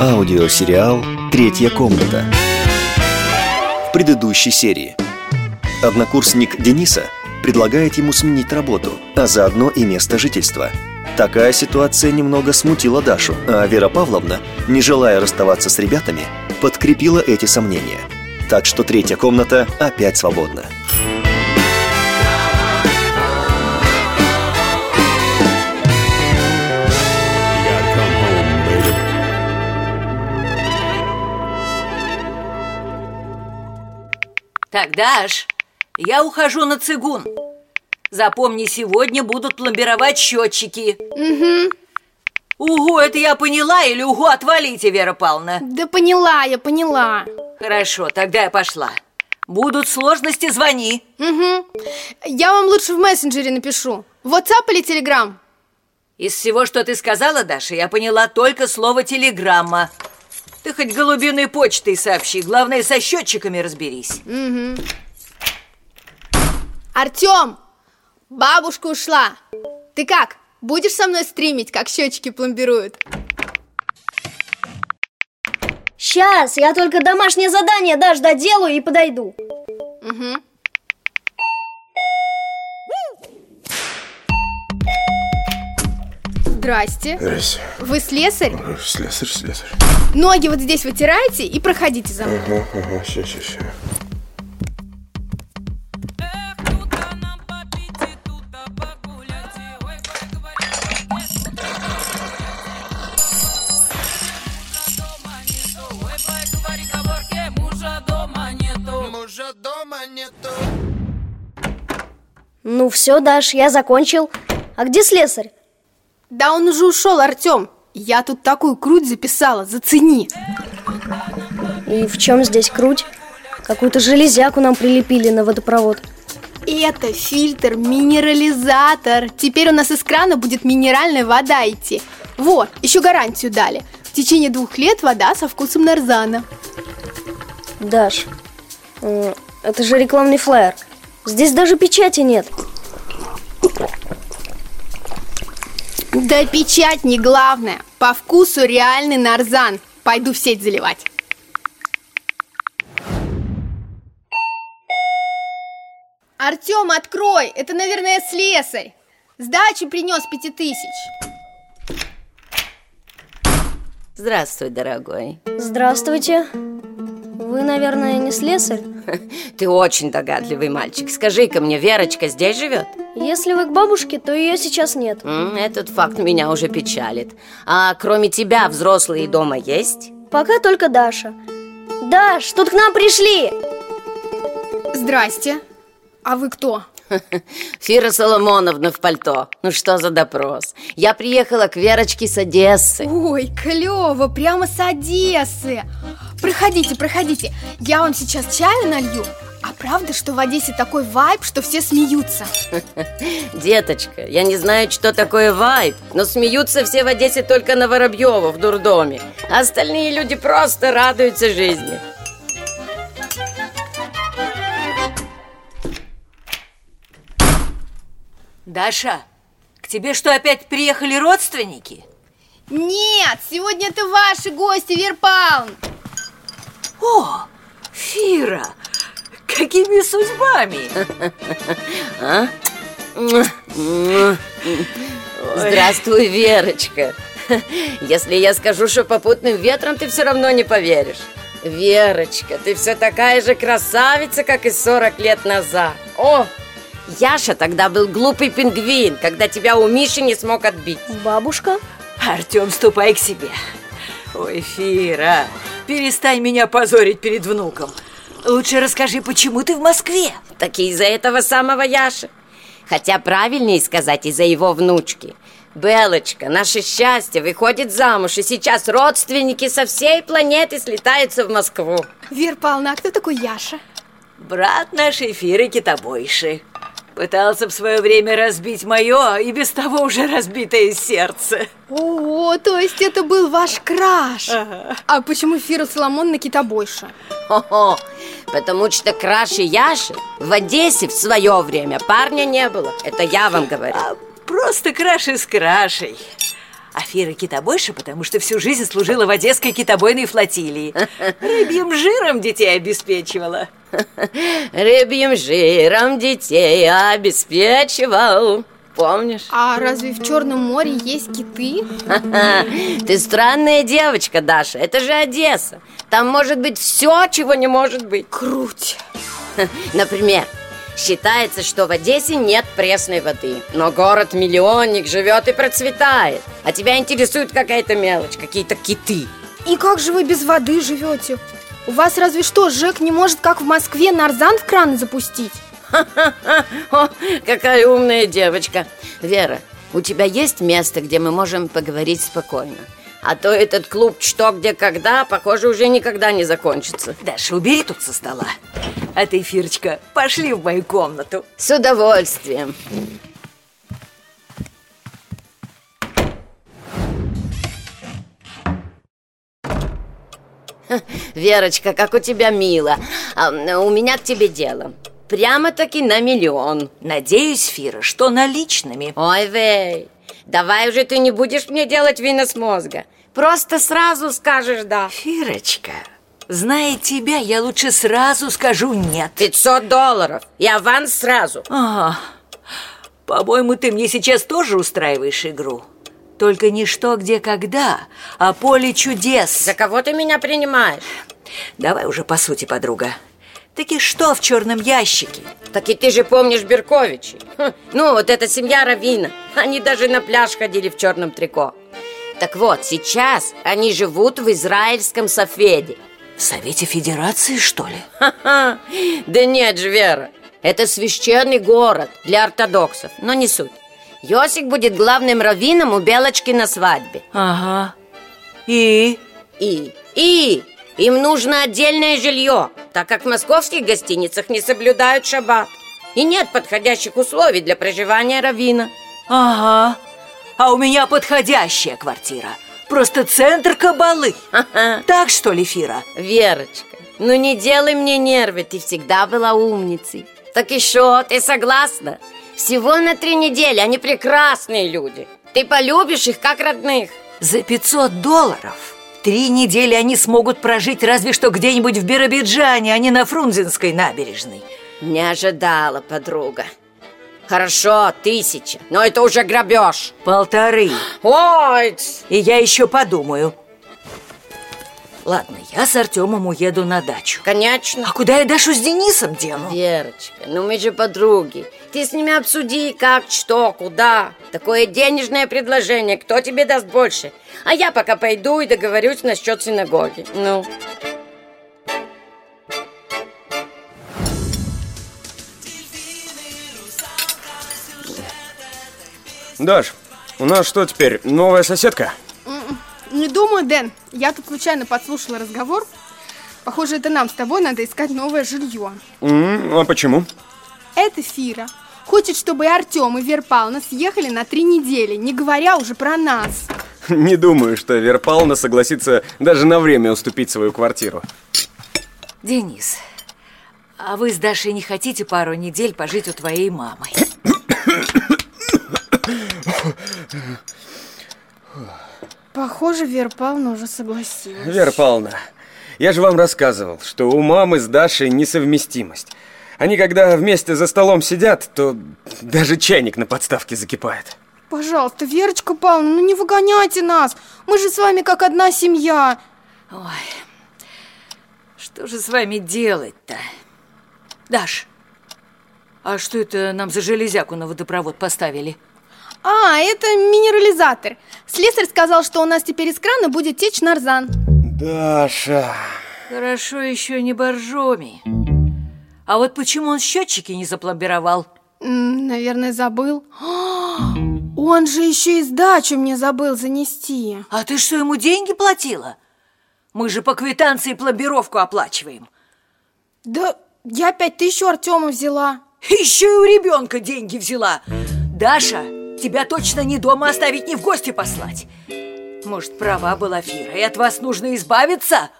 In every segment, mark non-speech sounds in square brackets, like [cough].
Аудиосериал «Третья комната». В предыдущей серии Однокурсник Дениса предлагает ему сменить работу, а заодно и место жительства. Такая ситуация немного смутила Дашу, а Вера Павловна, не желая расставаться с ребятами, подкрепила эти сомнения. Так что третья комната опять свободна. Так, Даш, я ухожу на цигун. Запомни, сегодня будут пломбировать счетчики. Угу. Угу, это я поняла или угу, отвалите, Вера Павловна? Да поняла, я поняла. Хорошо, тогда я пошла. Будут сложности, звони. Угу. Я вам лучше в мессенджере напишу. WhatsApp или Telegram? Из всего, что ты сказала, Даша, я поняла только слово «телеграмма». Ты хоть голубиной почтой сообщи, главное, со счетчиками разберись. Угу. Артем, бабушка ушла. Ты как, будешь со мной стримить, как счетчики пломбируют? Сейчас, я только домашнее задание даже доделаю и подойду. Угу. Здрасте. Здрасте. Вы слесарь? Слесарь, слесарь. Ноги вот здесь вытираете и проходите за мной. Ага, ага, сейчас, сейчас, сейчас. Ну все, Даш, я закончил. А где слесарь? Да он уже ушел, Артем. Я тут такую круть записала, зацени. И в чем здесь круть? Какую-то железяку нам прилепили на водопровод. Это фильтр, минерализатор. Теперь у нас из крана будет минеральная вода идти. Вот, еще гарантию дали. В течение двух лет вода со вкусом нарзана. Даш, э, это же рекламный флаер. Здесь даже печати нет. Да печать не главное. По вкусу реальный нарзан. Пойду в сеть заливать. Артем, открой! Это, наверное, слесарь. Сдачи принес пяти тысяч. Здравствуй, дорогой. Здравствуйте. Вы, наверное, не слесарь? [laughs] Ты очень догадливый мальчик. Скажи-ка мне, Верочка здесь живет? Если вы к бабушке, то ее сейчас нет. Этот факт меня уже печалит. А кроме тебя взрослые дома есть? Пока только Даша. Даш, тут к нам пришли! Здрасте. А вы кто? [laughs] Фира Соломоновна в пальто. Ну что за допрос? Я приехала к Верочке с Одессы. Ой, клево, прямо с Одессы. Проходите, проходите. Я вам сейчас чаю налью. А правда, что в Одессе такой вайб, что все смеются? [laughs] Деточка, я не знаю, что такое вайб, но смеются все в Одессе только на Воробьева в дурдоме. А остальные люди просто радуются жизни. Даша, к тебе что, опять приехали родственники? Нет, сегодня это ваши гости, Верпалн. О, Фира, какими судьбами? А? Здравствуй, Верочка. Если я скажу, что попутным ветром, ты все равно не поверишь. Верочка, ты все такая же красавица, как и 40 лет назад. О, Яша тогда был глупый пингвин, когда тебя у Миши не смог отбить. Бабушка? Артем, ступай к себе. Ой, Фира, перестань меня позорить перед внуком. Лучше расскажи, почему ты в Москве? Так из-за этого самого Яши. Хотя правильнее сказать, из-за его внучки. Белочка, наше счастье, выходит замуж, и сейчас родственники со всей планеты слетаются в Москву. Верпална, а кто такой Яша? Брат нашей Фиры Китобойши. Пытался в свое время разбить мое и без того уже разбитое сердце. О, то есть это был ваш краш. А почему Фира Соломон на китобойше? Хо-хо, потому что краше Яши в Одессе в свое время парня не было. Это я вам говорю. просто краши с крашей. А Фира китобойша, потому что всю жизнь служила в Одесской китобойной флотилии. [laughs] Рыбьим жиром детей обеспечивала. Рыбьим жиром детей обеспечивал. Помнишь? А разве в Черном море есть киты? [laughs] Ты странная девочка, Даша. Это же Одесса. Там может быть все, чего не может быть. Круть. [laughs] Например, считается, что в Одессе нет пресной воды. Но город-миллионник живет и процветает. А тебя интересует какая-то мелочь, какие-то киты. И как же вы без воды живете? У вас разве что ЖЭК не может, как в Москве, нарзан в краны запустить? О, какая умная девочка. Вера, у тебя есть место, где мы можем поговорить спокойно? А то этот клуб «Что, где, когда», похоже, уже никогда не закончится. Даша, убери тут со стола. А ты, Фирочка, пошли в мою комнату. С удовольствием. Верочка, как у тебя мило. А, у меня к тебе дело. Прямо-таки на миллион. Надеюсь, Фира, что наличными. Ой, Вей, давай уже ты не будешь мне делать винос мозга. Просто сразу скажешь «да». Фирочка, зная тебя, я лучше сразу скажу «нет». 500 долларов и аванс сразу. Ага. По-моему, ты мне сейчас тоже устраиваешь игру. Только не что, где, когда, а поле чудес. За кого ты меня принимаешь? Давай уже по сути, подруга. Таки что в черном ящике? Так и ты же помнишь Берковичей. Хм, ну, вот эта семья Равина. Они даже на пляж ходили в черном трико. Так вот, сейчас они живут в израильском Софеде. В Совете Федерации, что ли? Ха-ха. Да нет же, Вера. Это священный город для ортодоксов, но не суть. Йосик будет главным раввином у Белочки на свадьбе. Ага. И? И, и, им нужно отдельное жилье, так как в московских гостиницах не соблюдают шаббат. И нет подходящих условий для проживания раввина. Ага. А у меня подходящая квартира. Просто центр кабалы. Ага. Так что ли, Фира? Верочка, ну не делай мне нервы, ты всегда была умницей. Так что, ты согласна? Всего на три недели, они прекрасные люди. Ты полюбишь их как родных. За 500 долларов три недели они смогут прожить разве что где-нибудь в Биробиджане, а не на Фрунзенской набережной. Не ожидала, подруга. Хорошо, тысяча, но это уже грабеж. Полторы. Ой, И я еще подумаю. Ладно, я с Артемом уеду на дачу. конечно. А куда я Дашу с Денисом дену? Верочка, ну мы же подруги. Ты с ними обсуди, как, что, куда. Такое денежное предложение, кто тебе даст больше? А я пока пойду и договорюсь насчет синагоги. Ну. Даш, у нас что теперь, новая соседка? Не думаю, Дэн. Я тут случайно подслушала разговор. Похоже, это нам с тобой надо искать новое жилье. А почему? Это Фира. Хочет, чтобы и Артем, и Вера Павловна съехали на три недели, не говоря уже про нас. Не думаю, что Вера Павловна согласится даже на время уступить свою квартиру. Денис, а вы с Дашей не хотите пару недель пожить у твоей мамы? Похоже, Вера Павловна уже согласилась. Вера Павловна, я же вам рассказывал, что у мамы с Дашей несовместимость. Они когда вместе за столом сидят, то даже чайник на подставке закипает. Пожалуйста, Верочка Павловна, ну не выгоняйте нас. Мы же с вами как одна семья. Ой, что же с вами делать-то? Даш, а что это нам за железяку на водопровод поставили? А, это минерализатор. Слесарь сказал, что у нас теперь из крана будет течь нарзан. Даша... Хорошо еще не боржоми. А вот почему он счетчики не запломбировал? Наверное, забыл. [gasps] Он же еще и сдачу мне забыл занести. А ты что, ему деньги платила? Мы же по квитанции пломбировку оплачиваем. Да я пять тысяч у Артема взяла. Еще и у ребенка деньги взяла. Даша, тебя точно не дома оставить, не в гости послать. Может, права была Фира, и от вас нужно избавиться?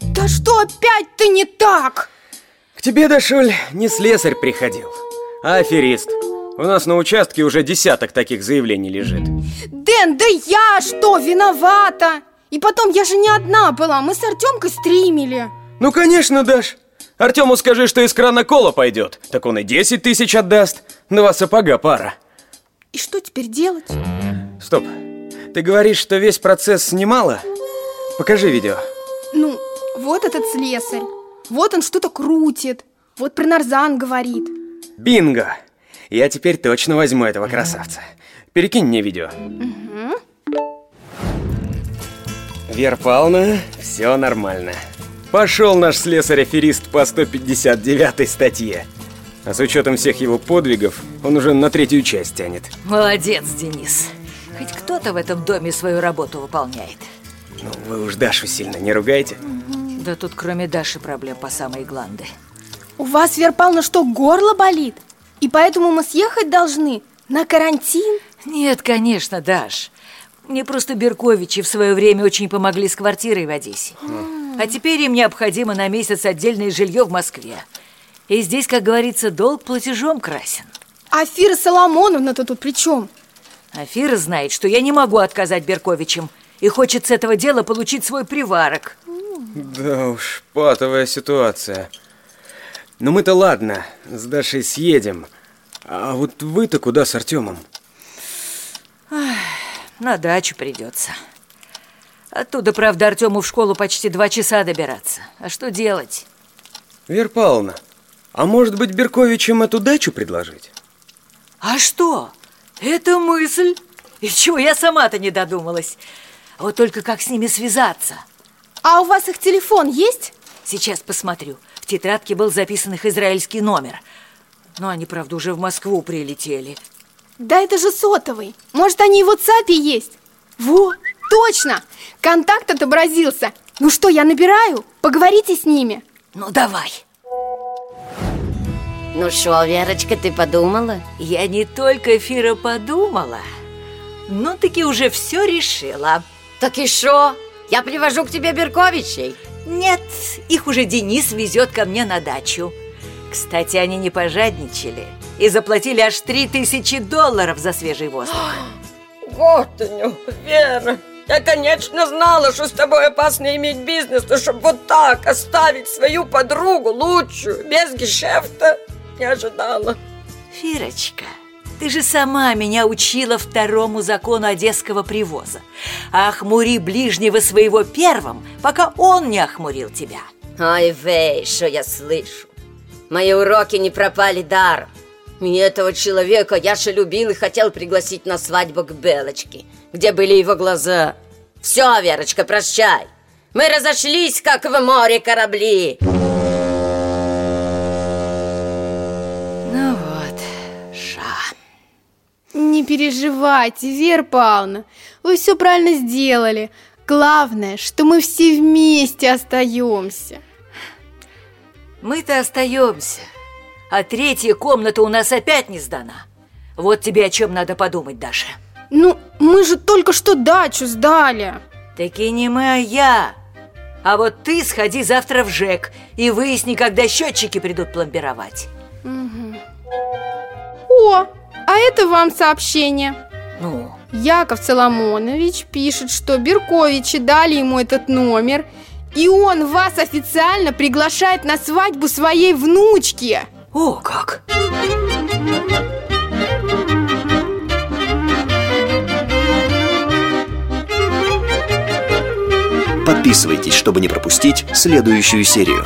Да что опять-то не так? К тебе, Дашуль, не слесарь приходил, а аферист. У нас на участке уже десяток таких заявлений лежит. Дэн, да я что, виновата? И потом, я же не одна была, мы с Артемкой стримили. Ну, конечно, Даш. Артему скажи, что из крана кола пойдет. Так он и 10 тысяч отдаст. Два сапога пара. И что теперь делать? Стоп. Ты говоришь, что весь процесс снимала? Покажи видео. Ну, вот этот слесарь. Вот он что-то крутит. Вот про Нарзан говорит. Бинго! Я теперь точно возьму этого красавца. Перекинь мне видео. Вера Павловна, все нормально. Пошел наш слесарь-аферист по 159 статье. А с учетом всех его подвигов, он уже на третью часть тянет. Молодец, Денис. Хоть кто-то в этом доме свою работу выполняет. Ну, вы уж Дашу сильно не ругайте. Да тут кроме Даши проблем по самой гланды. У вас, Вера Павловна, что, горло болит? И поэтому мы съехать должны? На карантин? Нет, конечно, Даш. Мне просто Берковичи в свое время очень помогли с квартирой в Одессе. А теперь им необходимо на месяц отдельное жилье в Москве. И здесь, как говорится, долг платежом красен. А Фира Соломоновна-то тут при чем? Афира знает, что я не могу отказать Берковичам и хочет с этого дела получить свой приварок. Да уж, патовая ситуация. Но мы-то ладно, с Дашей съедем. А вот вы-то куда с Артемом? На дачу придется. Оттуда, правда, Артему в школу почти два часа добираться. А что делать? Вера Павловна, а может быть Берковичем эту дачу предложить? А что? Это мысль. И чего я сама-то не додумалась. Вот только как с ними связаться? А у вас их телефон есть? Сейчас посмотрю. В тетрадке был записан их израильский номер. Но они, правда, уже в Москву прилетели. Да это же сотовый. Может, они и в WhatsApp есть? Во, точно! Контакт отобразился. Ну что, я набираю? Поговорите с ними. Ну, давай. Ну что, Верочка, ты подумала? Я не только, Фира, подумала, но таки уже все решила. Так и что? Я привожу к тебе Берковичей. Нет, их уже Денис везет ко мне на дачу. Кстати, они не пожадничали и заплатили аж три тысячи долларов за свежий воздух. [gasps] Готаню, Вера, я, конечно, знала, что с тобой опасно иметь бизнес, но чтобы вот так оставить свою подругу лучшую, без гешефта, не ожидала. Фирочка, ты же сама меня учила второму закону одесского привоза. Охмури ближнего своего первым, пока он не охмурил тебя. Ай, вей, что я слышу. Мои уроки не пропали даром. И этого человека я же любил и хотел пригласить на свадьбу к Белочке, где были его глаза. Все, Верочка, прощай. Мы разошлись, как в море корабли. Не переживайте, Вера Павловна. Вы все правильно сделали. Главное, что мы все вместе остаемся. Мы-то остаемся, а третья комната у нас опять не сдана. Вот тебе о чем надо подумать, Даша. Ну, мы же только что дачу сдали. Таки не мы, а я. А вот ты сходи завтра в ЖЭК и выясни, когда счетчики придут пломбировать. О, а это вам сообщение. Ну, Яков Соломонович пишет, что Берковичи дали ему этот номер, и он вас официально приглашает на свадьбу своей внучки. о как! Подписывайтесь, чтобы не пропустить следующую серию.